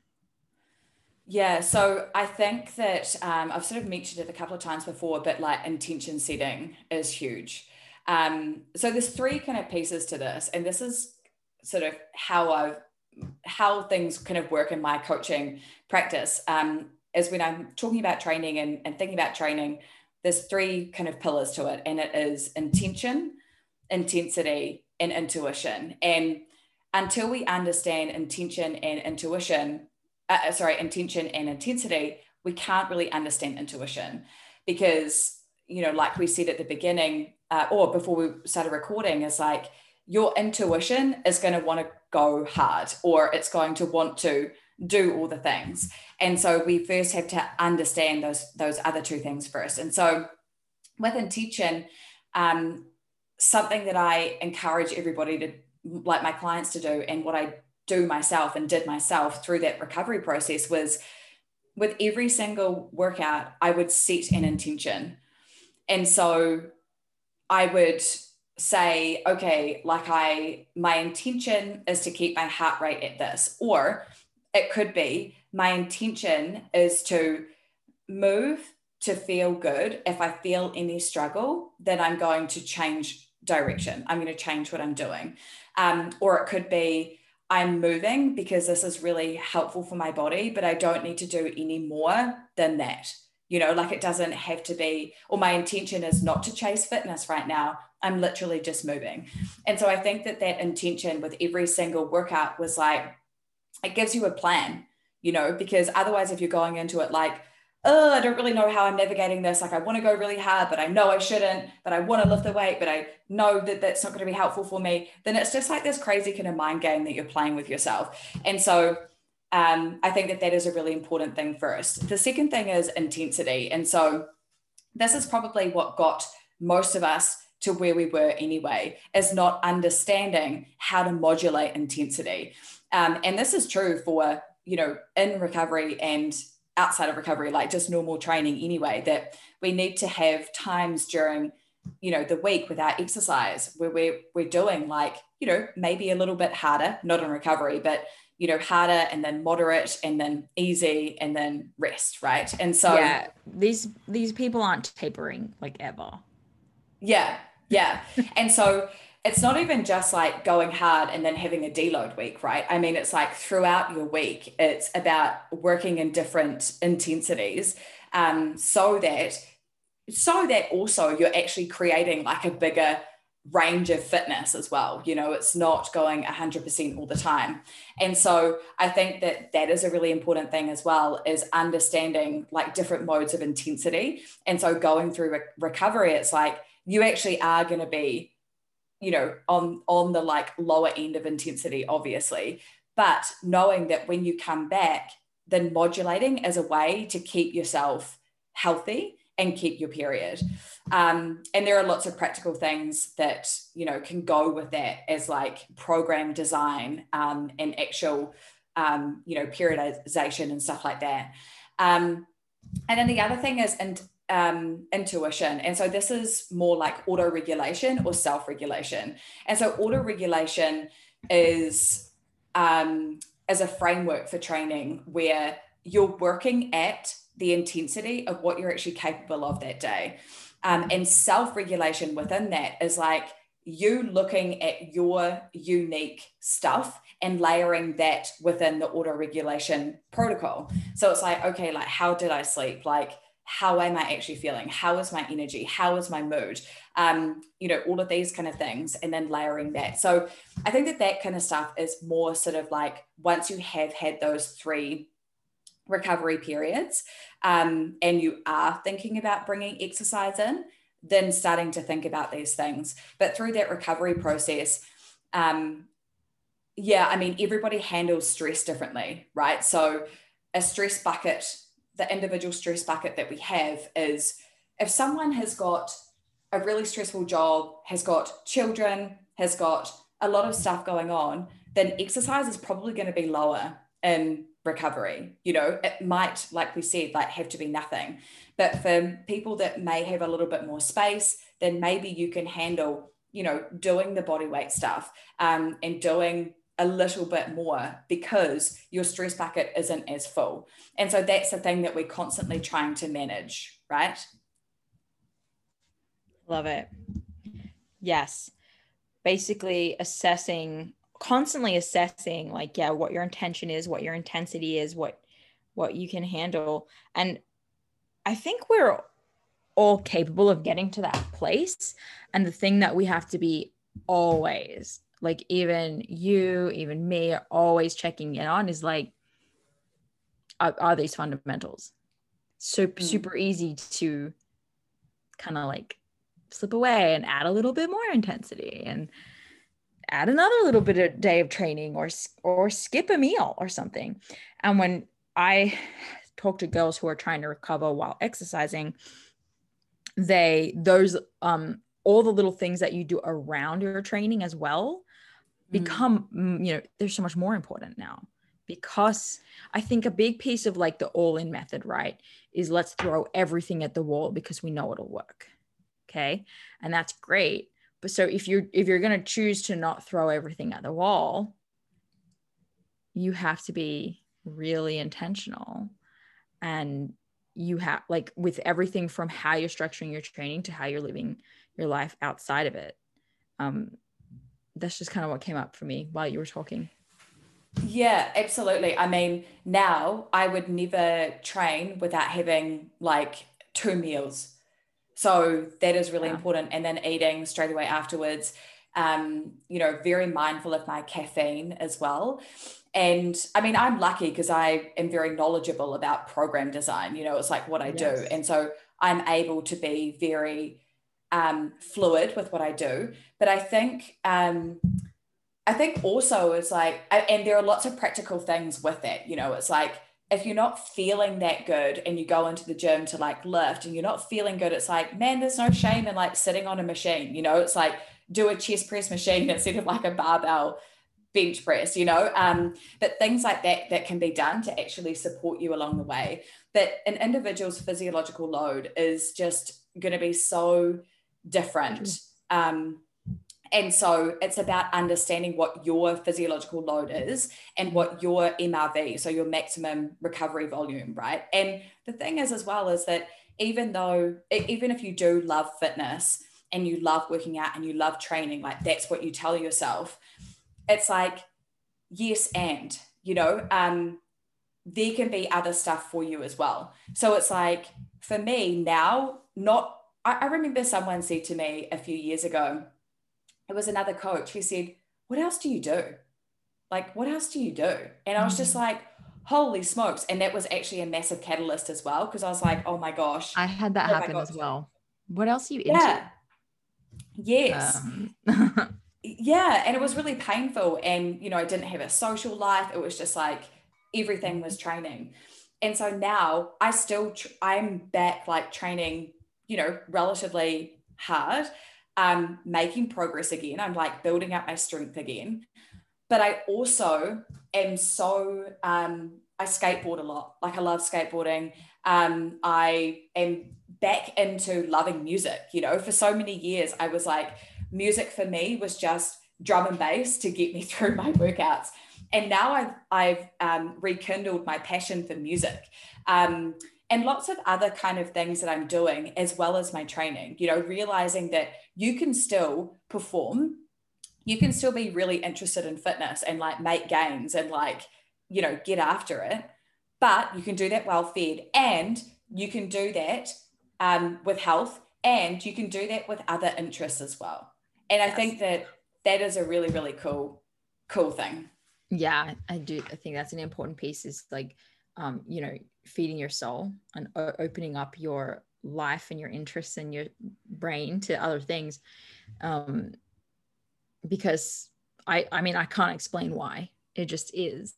Yeah, so I think that um, I've sort of mentioned it a couple of times before, but like intention setting is huge. Um, so there's three kind of pieces to this, and this is sort of how I've how things kind of work in my coaching practice. Um, is when I'm talking about training and, and thinking about training, there's three kind of pillars to it, and it is intention, intensity, and intuition. And until we understand intention and intuition, uh, uh, sorry, intention and intensity, we can't really understand intuition because, you know, like we said at the beginning, uh, or before we started recording, is like your intuition is going to want to go hard or it's going to want to do all the things. And so we first have to understand those those other two things first. And so with intention, um, something that I encourage everybody to like my clients to do, and what I do myself and did myself through that recovery process was with every single workout, I would set an intention. And so I would say, okay, like I, my intention is to keep my heart rate at this, or it could be my intention is to move to feel good. If I feel any struggle, then I'm going to change direction. I'm going to change what I'm doing. Um, or it could be I'm moving because this is really helpful for my body, but I don't need to do any more than that. You know, like it doesn't have to be, or my intention is not to chase fitness right now. I'm literally just moving. And so I think that that intention with every single workout was like, it gives you a plan, you know, because otherwise, if you're going into it like, oh, I don't really know how I'm navigating this. Like, I want to go really hard, but I know I shouldn't, but I want to lift the weight, but I know that that's not going to be helpful for me. Then it's just like this crazy kind of mind game that you're playing with yourself. And so, um, I think that that is a really important thing first. The second thing is intensity. And so, this is probably what got most of us to where we were anyway, is not understanding how to modulate intensity. Um, and this is true for, you know, in recovery and outside of recovery, like just normal training anyway, that we need to have times during, you know, the week with our exercise where we're, we're doing like, you know, maybe a little bit harder, not in recovery, but you know harder and then moderate and then easy and then rest right? And so yeah these these people aren't tapering like ever. Yeah yeah. And so it's not even just like going hard and then having a deload week, right? I mean, it's like throughout your week, it's about working in different intensities um, so that so that also you're actually creating like a bigger range of fitness as well. You know it's not going 100% all the time. And so i think that that is a really important thing as well is understanding like different modes of intensity. And so going through re- recovery it's like you actually are going to be you know on on the like lower end of intensity obviously. But knowing that when you come back then modulating as a way to keep yourself healthy and keep your period. Um, and there are lots of practical things that you know can go with that as like program design um, and actual um, you know periodization and stuff like that. Um, and then the other thing is and um, intuition. And so this is more like auto regulation or self regulation. And so auto regulation is um, as a framework for training where you're working at the intensity of what you're actually capable of that day. Um, and self regulation within that is like you looking at your unique stuff and layering that within the auto regulation protocol. So it's like, okay, like how did I sleep? Like, how am I actually feeling? How is my energy? How is my mood? Um, you know, all of these kind of things, and then layering that. So I think that that kind of stuff is more sort of like once you have had those three recovery periods um, and you are thinking about bringing exercise in, then starting to think about these things. But through that recovery process, um, yeah, I mean, everybody handles stress differently, right? So a stress bucket, the individual stress bucket that we have is if someone has got a really stressful job, has got children, has got a lot of stuff going on, then exercise is probably going to be lower in recovery. You know, it might, like we said, like have to be nothing. But for people that may have a little bit more space, then maybe you can handle, you know, doing the body weight stuff um, and doing a little bit more because your stress bucket isn't as full. And so that's the thing that we're constantly trying to manage, right? Love it. Yes. Basically, assessing, constantly assessing, like, yeah, what your intention is, what your intensity is, what what you can handle. And I think we're all capable of getting to that place. And the thing that we have to be always, like even you, even me, are always checking in on is like, are, are these fundamentals? So mm. super easy to kind of like slip away and add a little bit more intensity and add another little bit of day of training or or skip a meal or something. And when I talk to girls who are trying to recover while exercising, they those um all the little things that you do around your training as well. Become mm. you know they're so much more important now. Because I think a big piece of like the all in method, right, is let's throw everything at the wall because we know it'll work okay? And that's great. But so if you're if you're going to choose to not throw everything at the wall you have to be really intentional. And you have like with everything from how you're structuring your training to how you're living your life outside of it um that's just kind of what came up for me while you were talking yeah, absolutely. I mean, now I would never train without having like two meals so that is really yeah. important. And then eating straight away afterwards. Um, you know, very mindful of my caffeine as well. And I mean, I'm lucky because I am very knowledgeable about program design. You know, it's like what I yes. do. And so I'm able to be very um, fluid with what I do. But I think, um, I think also it's like, and there are lots of practical things with it. You know, it's like if you're not feeling that good and you go into the gym to like lift and you're not feeling good, it's like, man, there's no shame in like sitting on a machine. You know, it's like do a chest press machine [LAUGHS] instead of like a barbell bench press, you know. Um, but things like that that can be done to actually support you along the way. But an individual's physiological load is just going to be so different. Um, and so it's about understanding what your physiological load is and what your MRV, so your maximum recovery volume, right? And the thing is, as well, is that even though, even if you do love fitness and you love working out and you love training, like that's what you tell yourself, it's like, yes, and, you know, um, there can be other stuff for you as well. So it's like, for me now, not, I, I remember someone said to me a few years ago, it was another coach who said, What else do you do? Like, what else do you do? And I was just mm. like, Holy smokes. And that was actually a massive catalyst as well. Cause I was like, Oh my gosh. I had that happen as well. What else are you into? Yeah. Yes. Um. [LAUGHS] yeah. And it was really painful. And, you know, I didn't have a social life. It was just like everything was training. And so now I still, tr- I'm back like training, you know, relatively hard I'm making progress again. I'm like building up my strength again. But I also am so, um, I skateboard a lot. Like I love skateboarding. Um, I am back into loving music. You know, for so many years, I was like, music for me was just drum and bass to get me [LAUGHS] through my workouts. And now I've, I've um, rekindled my passion for music. Um, and lots of other kind of things that I'm doing as well as my training, you know, realizing that you can still perform, you can still be really interested in fitness and like make gains and like, you know, get after it. But you can do that well fed and you can do that um, with health and you can do that with other interests as well. And I think that that is a really, really cool, cool thing. Yeah, I do. I think that's an important piece is like, um, you know, feeding your soul and o- opening up your life and your interests and your brain to other things. Um, because I, I mean, I can't explain why it just is.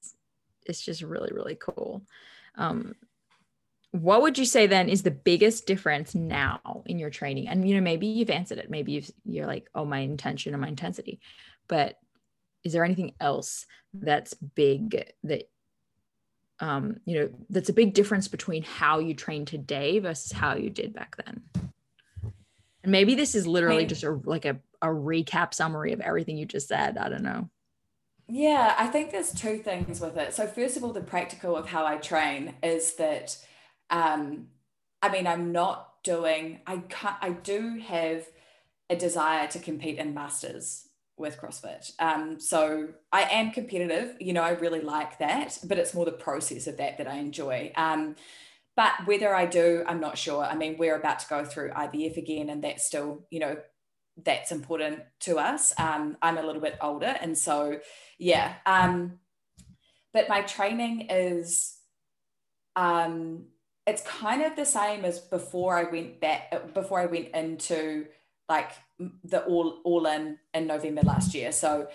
It's just really, really cool. Um, what would you say then is the biggest difference now in your training and you know maybe you've answered it maybe you've, you're like oh my intention and my intensity but is there anything else that's big that um you know that's a big difference between how you train today versus how you did back then. And maybe this is literally just a like a, a recap summary of everything you just said. I don't know. Yeah i think there's two things with it. So first of all the practical of how i train is that um, I mean, I'm not doing, I can't, I do have a desire to compete in masters with CrossFit. Um, so I am competitive, you know, I really like that, but it's more the process of that that I enjoy. Um, but whether I do, I'm not sure. I mean, we're about to go through IVF again, and that's still, you know, that's important to us. Um, I'm a little bit older, and so yeah. Um, but my training is um, it's kind of the same as before I went back before I went into like the all all in in November last year. So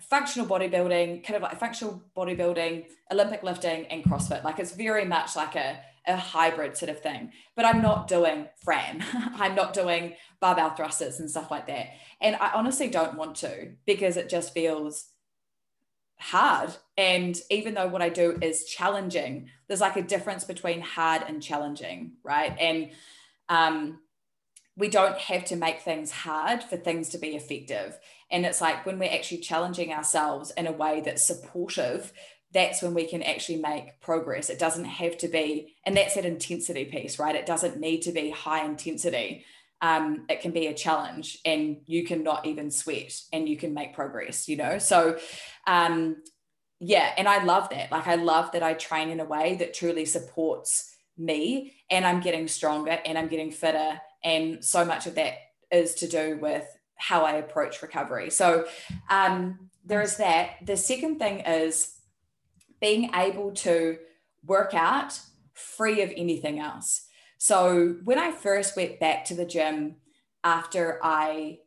functional bodybuilding, kind of like functional bodybuilding, Olympic lifting, and CrossFit. Like it's very much like a, a hybrid sort of thing. But I'm not doing Fran. [LAUGHS] I'm not doing barbell thrusters and stuff like that. And I honestly don't want to because it just feels hard. And even though what I do is challenging, there's like a difference between hard and challenging, right? And um, we don't have to make things hard for things to be effective. And it's like when we're actually challenging ourselves in a way that's supportive, that's when we can actually make progress. It doesn't have to be, and that's that intensity piece, right? It doesn't need to be high intensity um, it can be a challenge and you can not even sweat and you can make progress, you know? So, um, yeah, and I love that. Like, I love that I train in a way that truly supports me and I'm getting stronger and I'm getting fitter. And so much of that is to do with how I approach recovery. So, um, there is that. The second thing is being able to work out free of anything else. So when I first went back to the gym after I,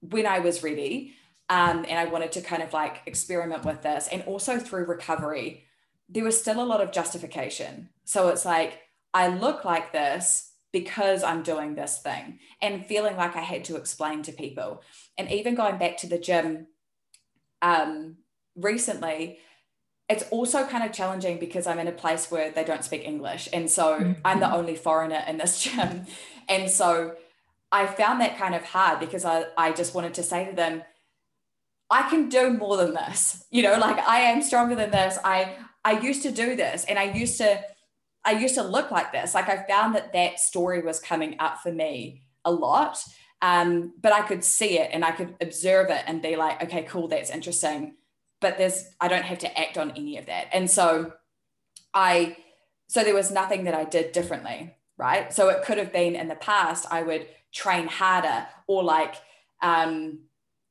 when I was ready, um, and I wanted to kind of like experiment with this, and also through recovery, there was still a lot of justification. So it's like, I look like this because I'm doing this thing and feeling like I had to explain to people. And even going back to the gym um, recently, it's also kind of challenging because I'm in a place where they don't speak English. And so mm-hmm. I'm the only foreigner in this [LAUGHS] gym. And so I found that kind of hard because I, I just wanted to say to them, I can do more than this. You know, like I am stronger than this. I I used to do this and I used to I used to look like this. Like I found that that story was coming up for me a lot. Um, but I could see it and I could observe it and be like, okay, cool, that's interesting but there's I don't have to act on any of that. And so I so there was nothing that I did differently, right? So it could have been in the past I would train harder or like um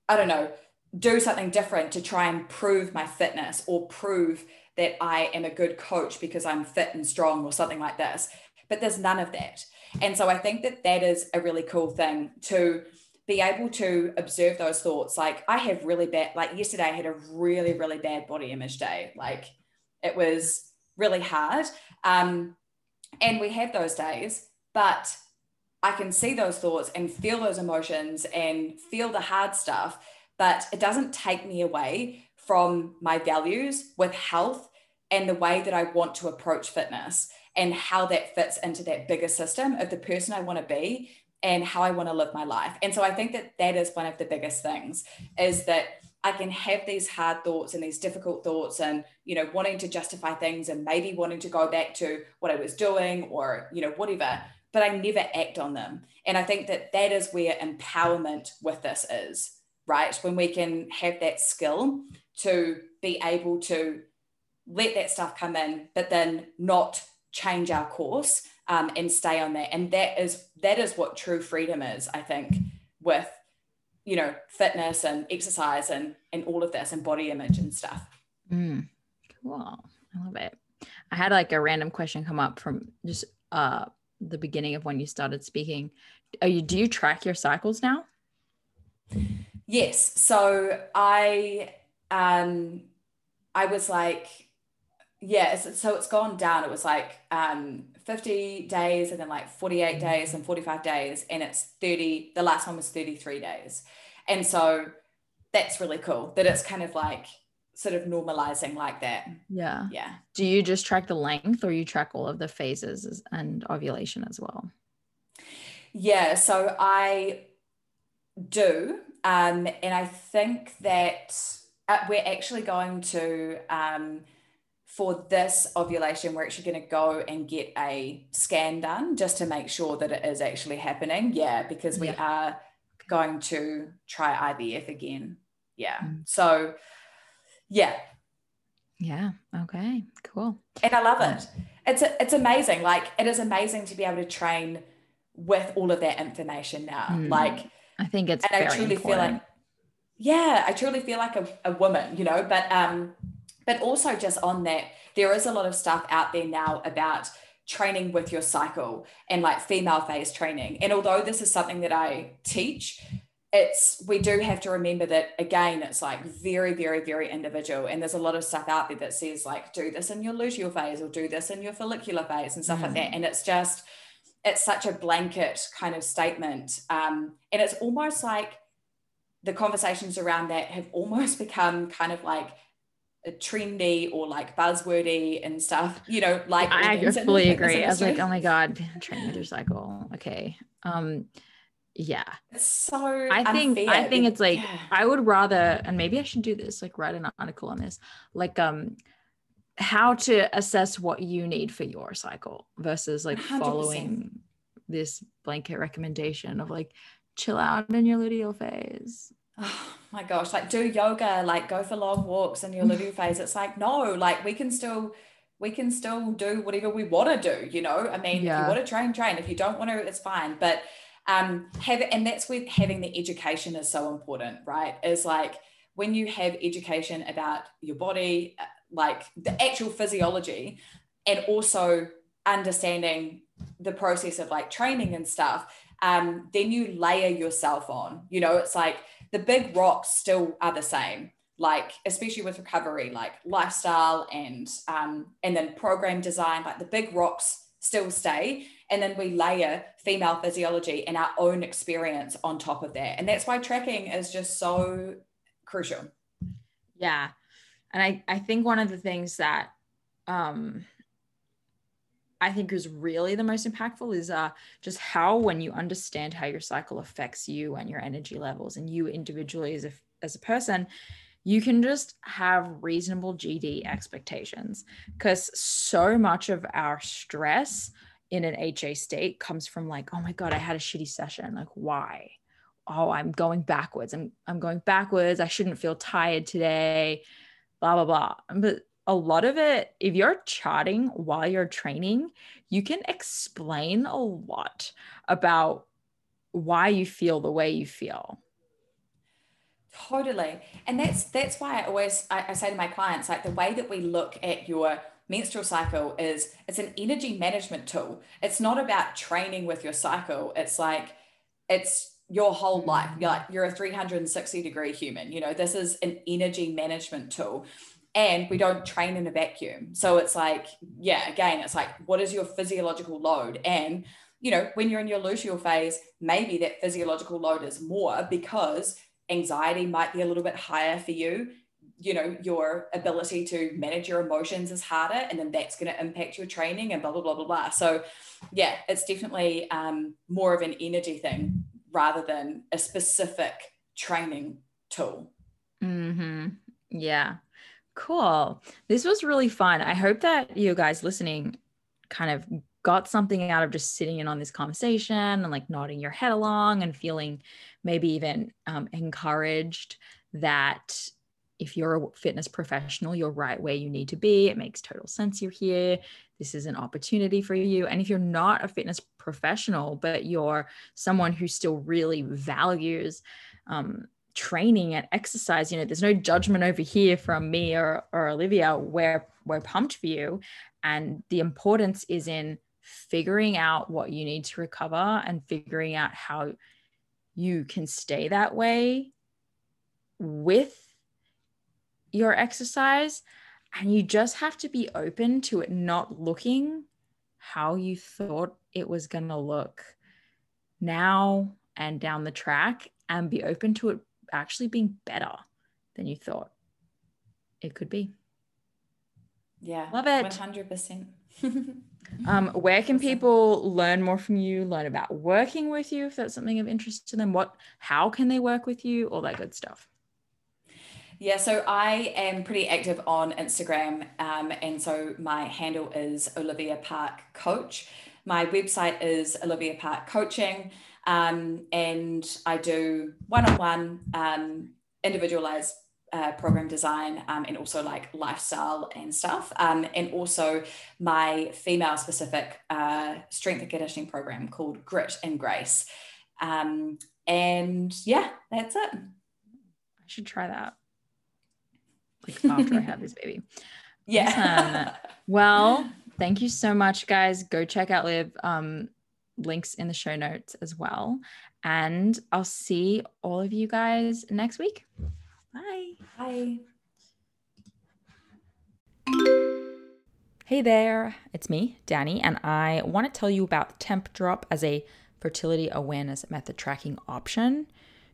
I don't know, do something different to try and prove my fitness or prove that I am a good coach because I'm fit and strong or something like this. But there's none of that. And so I think that that is a really cool thing to be able to observe those thoughts. Like I have really bad, like yesterday I had a really, really bad body image day. Like it was really hard. Um, and we have those days, but I can see those thoughts and feel those emotions and feel the hard stuff, but it doesn't take me away from my values with health and the way that I want to approach fitness and how that fits into that bigger system of the person I want to be and how I want to live my life. And so I think that that is one of the biggest things is that I can have these hard thoughts and these difficult thoughts and, you know, wanting to justify things and maybe wanting to go back to what I was doing or, you know, whatever, but I never act on them. And I think that that is where empowerment with this is, right? When we can have that skill to be able to let that stuff come in, but then not change our course um, and stay on that. And that is that is what true freedom is, I think, with you know fitness and exercise and and all of this and body image and stuff. Mm, cool, I love it. I had like a random question come up from just uh the beginning of when you started speaking. Are you do you track your cycles now? Yes. So I um I was like yeah, so it's gone down. It was like um 50 days and then like 48 mm-hmm. days and 45 days and it's 30 the last one was 33 days. And so that's really cool that it's kind of like sort of normalizing like that. Yeah. Yeah. Do you just track the length or you track all of the phases and ovulation as well? Yeah so i do um and i think that we're actually going to um for this ovulation, we're actually going to go and get a scan done just to make sure that it is actually happening. Yeah, because we yeah. are going to try IVF again. Yeah. Mm. So, yeah. Yeah. Okay. Cool. And I love it. It's it's amazing. Like it is amazing to be able to train with all of that information now. Mm. Like I think it's and I truly important. feel like yeah, I truly feel like a, a woman, you know, but um but also, just on that, there is a lot of stuff out there now about training with your cycle and like female phase training. And although this is something that I teach, it's we do have to remember that again it's like very very very individual and there's a lot of stuff out there that says like do this in your luteal phase or do this in your follicular phase and stuff mm. like that mm. and it's just it's such a blanket kind of statement um, and it's almost like the conversations around that have almost [LAUGHS] become kind of like trendy or like buzzwordy and stuff, you know, like I fully agree. I was like, oh my God, [LAUGHS] train your cycle. Okay. Um yeah. It's so I think unfair. I think it's like yeah. I would rather, and maybe I should do this, like write an article on this, like um how to assess what you need for your cycle versus like 100%. following this blanket recommendation of like chill out in your luteal phase oh my gosh, like do yoga, like go for long walks in your luteal phase. It's like, no, like we can still we can still do whatever we want to do, you know. I mean, yeah. if you want to train, train. If you don't want to, it's fine. But um have it, and that's where having the education is so important, right? Is like when you have education about your body, uh, like the actual physiology, and also understanding the process of like training and stuff, um, then you layer yourself on. You know, it's like the big rocks still are the same like especially with recovery like lifestyle and um, and then program design like the big rocks still stay. And then we layer female physiology and our own experience on top of that. And that's why tracking is just so crucial. Yeah. And i i think one of the things that um I think is really the most impactful is uh, just how when you understand how your cycle affects you and your energy levels and you individually as a, as a person, you can just have reasonable GD expectations because so much of our stress in an HA state comes from like, oh my God, I had a shitty session. Like, why? Oh, I'm going backwards. I'm, I'm going backwards. I shouldn't feel tired today, blah, blah, blah. But a lot of it, if you're chatting while you're training, you can explain a lot about why you feel the way you feel. Totally. And that's that's why I always I, I say to my clients, like the way that we look at your menstrual cycle is it's an energy management tool. It's not about training with your cycle. It's like it's your whole life. You're like you're a 360 degree human. You know, this is an energy management tool and we don't train in a vacuum. So it's like, yeah, again, it's like, what is your physiological load? And, you know, when you're in your luteal phase, maybe that physiological load is more because anxiety might be a little bit higher for you. You know, your ability to manage your emotions is harder, and then that's going to impact your training and blah, blah, blah, blah, blah. So, yeah, it's definitely um, more of an energy thing rather than a specific training tool. Mm-hmm. Yeah. Cool. This was really fun. I hope that you guys listening kind of got something out of just sitting in on this conversation and like nodding your head along and feeling maybe even um, encouraged that if you're a fitness professional, you're right where you need to be. It makes total sense you're here. This is an opportunity for you. And if you're not a fitness professional, but you're someone who still really values um, training and exercise, you know, there's no judgment over here from me or, or Olivia. We're, we're pumped for you. And the importance is in figuring out what you need to recover and figuring out how you can stay that way with your exercise. And you just have to be open to it not looking how you thought it was going to look now and down the track and be open to it actually being better than you thought it could be. Yeah. Love it. 100%. [LAUGHS] um, where can people learn more from you, learn about working with you if that's something of interest to them? What, how can they work with you? All that good stuff. Yeah, so I am pretty active on Instagram. Um, and so my handle is Olivia Park Coach. My website is Olivia Park Coaching. Um, and I do one on one individualized uh, program design um, and also like lifestyle and stuff. Um, and also my female specific uh, strength and conditioning program called Grit and Grace. Um, and yeah, that's it. I should try that like [LAUGHS] after I have this baby. Yeah. Well, thank you so much, guys. Go check out Liv. Um, links in the show notes as well. And I'll see all of you guys next week. Bye. Bye. Hey there, it's me, Dani, and I want to tell you about Temp Drop as a fertility awareness method tracking option.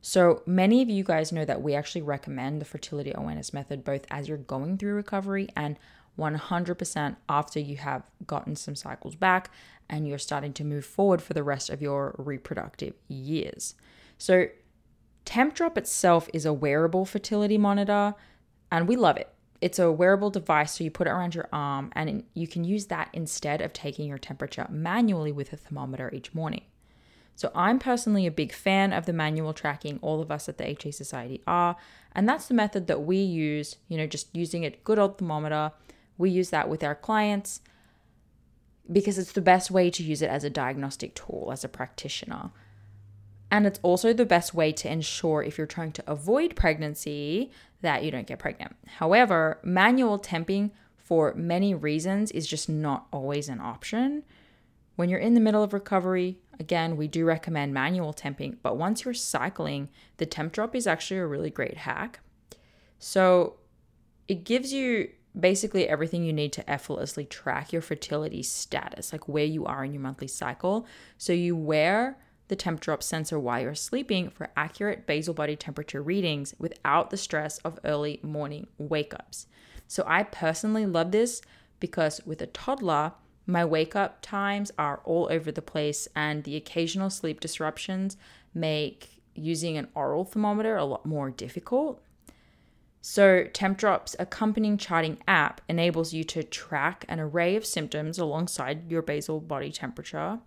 So, many of you guys know that we actually recommend the fertility awareness method both as you're going through recovery and 100% after you have gotten some cycles back and you're starting to move forward for the rest of your reproductive years. So, Temp Drop itself is a wearable fertility monitor and we love it. It's a wearable device, so you put it around your arm and you can use that instead of taking your temperature manually with a thermometer each morning. So I'm personally a big fan of the manual tracking. All of us at the HA Society are. And that's the method that we use, you know, just using a good old thermometer. We use that with our clients because it's the best way to use it as a diagnostic tool as a practitioner. And it's also the best way to ensure if you're trying to avoid pregnancy that you don't get pregnant. However, manual temping for many reasons is just not always an option. When you're in the middle of recovery, again, we do recommend manual temping, but once you're cycling, the temp drop is actually a really great hack. So it gives you basically everything you need to effortlessly track your fertility status, like where you are in your monthly cycle. So you wear the temp drop sensor while you're sleeping for accurate basal body temperature readings without the stress of early morning wake ups. So I personally love this because with a toddler, my wake up times are all over the place, and the occasional sleep disruptions make using an oral thermometer a lot more difficult. So, TempDrop's accompanying charting app enables you to track an array of symptoms alongside your basal body temperature.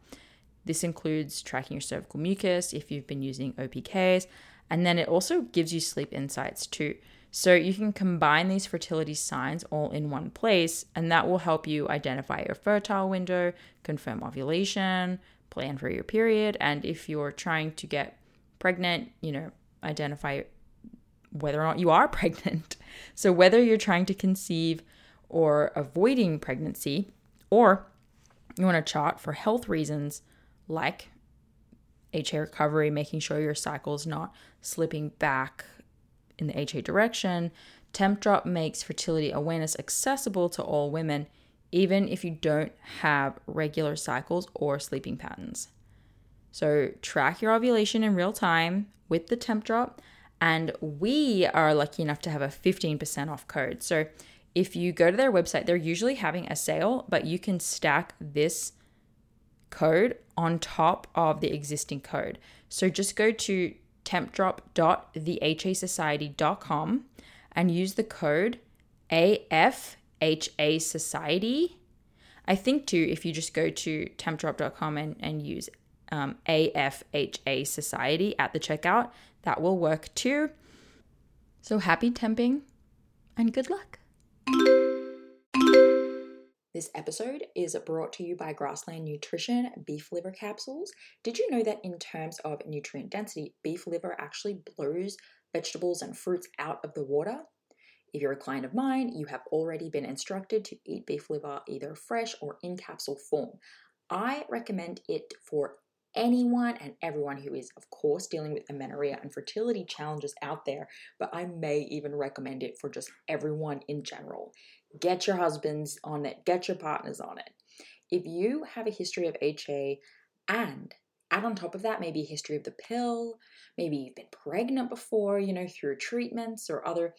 This includes tracking your cervical mucus if you've been using OPKs, and then it also gives you sleep insights too. So you can combine these fertility signs all in one place, and that will help you identify your fertile window, confirm ovulation, plan for your period, and if you're trying to get pregnant, you know, identify whether or not you are [LAUGHS] pregnant. So whether you're trying to conceive or avoiding pregnancy, or you want to chart for health reasons like HA recovery, making sure your cycle is not slipping back in the HA direction, Temp Drop makes fertility awareness accessible to all women, even if you don't have regular cycles or sleeping patterns. So, track your ovulation in real time with the Temp Drop, and we are lucky enough to have a 15% off code. So, if you go to their website, they're usually having a sale, but you can stack this code on top of the existing code. So, just go to tempdrop.thehasociety.com and use the code AFHA Society. I think too, if you just go to tempdrop.com and, and use um, AFHA Society at the checkout, that will work too. So happy temping and good luck. This episode is brought to you by Grassland Nutrition beef liver capsules. Did you know that in terms of nutrient density, beef liver actually blows vegetables and fruits out of the water? If you're a client of mine, you have already been instructed to eat beef liver either fresh or in capsule form. I recommend it for anyone and everyone who is, of course, dealing with amenorrhea and fertility challenges out there, but I may even recommend it for just everyone in general. Get your husbands on it, get your partners on it. If you have a history of HA and add on top of that maybe a history of the pill, maybe you've been pregnant before, you know, through treatments or other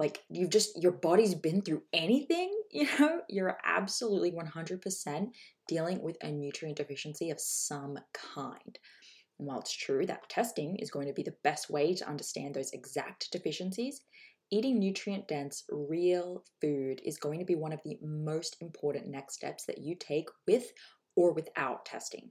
like you've just your body's been through anything, [LAUGHS] you know, you're absolutely 100% dealing with a nutrient deficiency of some kind. And while it's true that testing is going to be the best way to understand those exact deficiencies, eating nutrient dense, real food is going to be one of the most important next steps that you take with or without testing.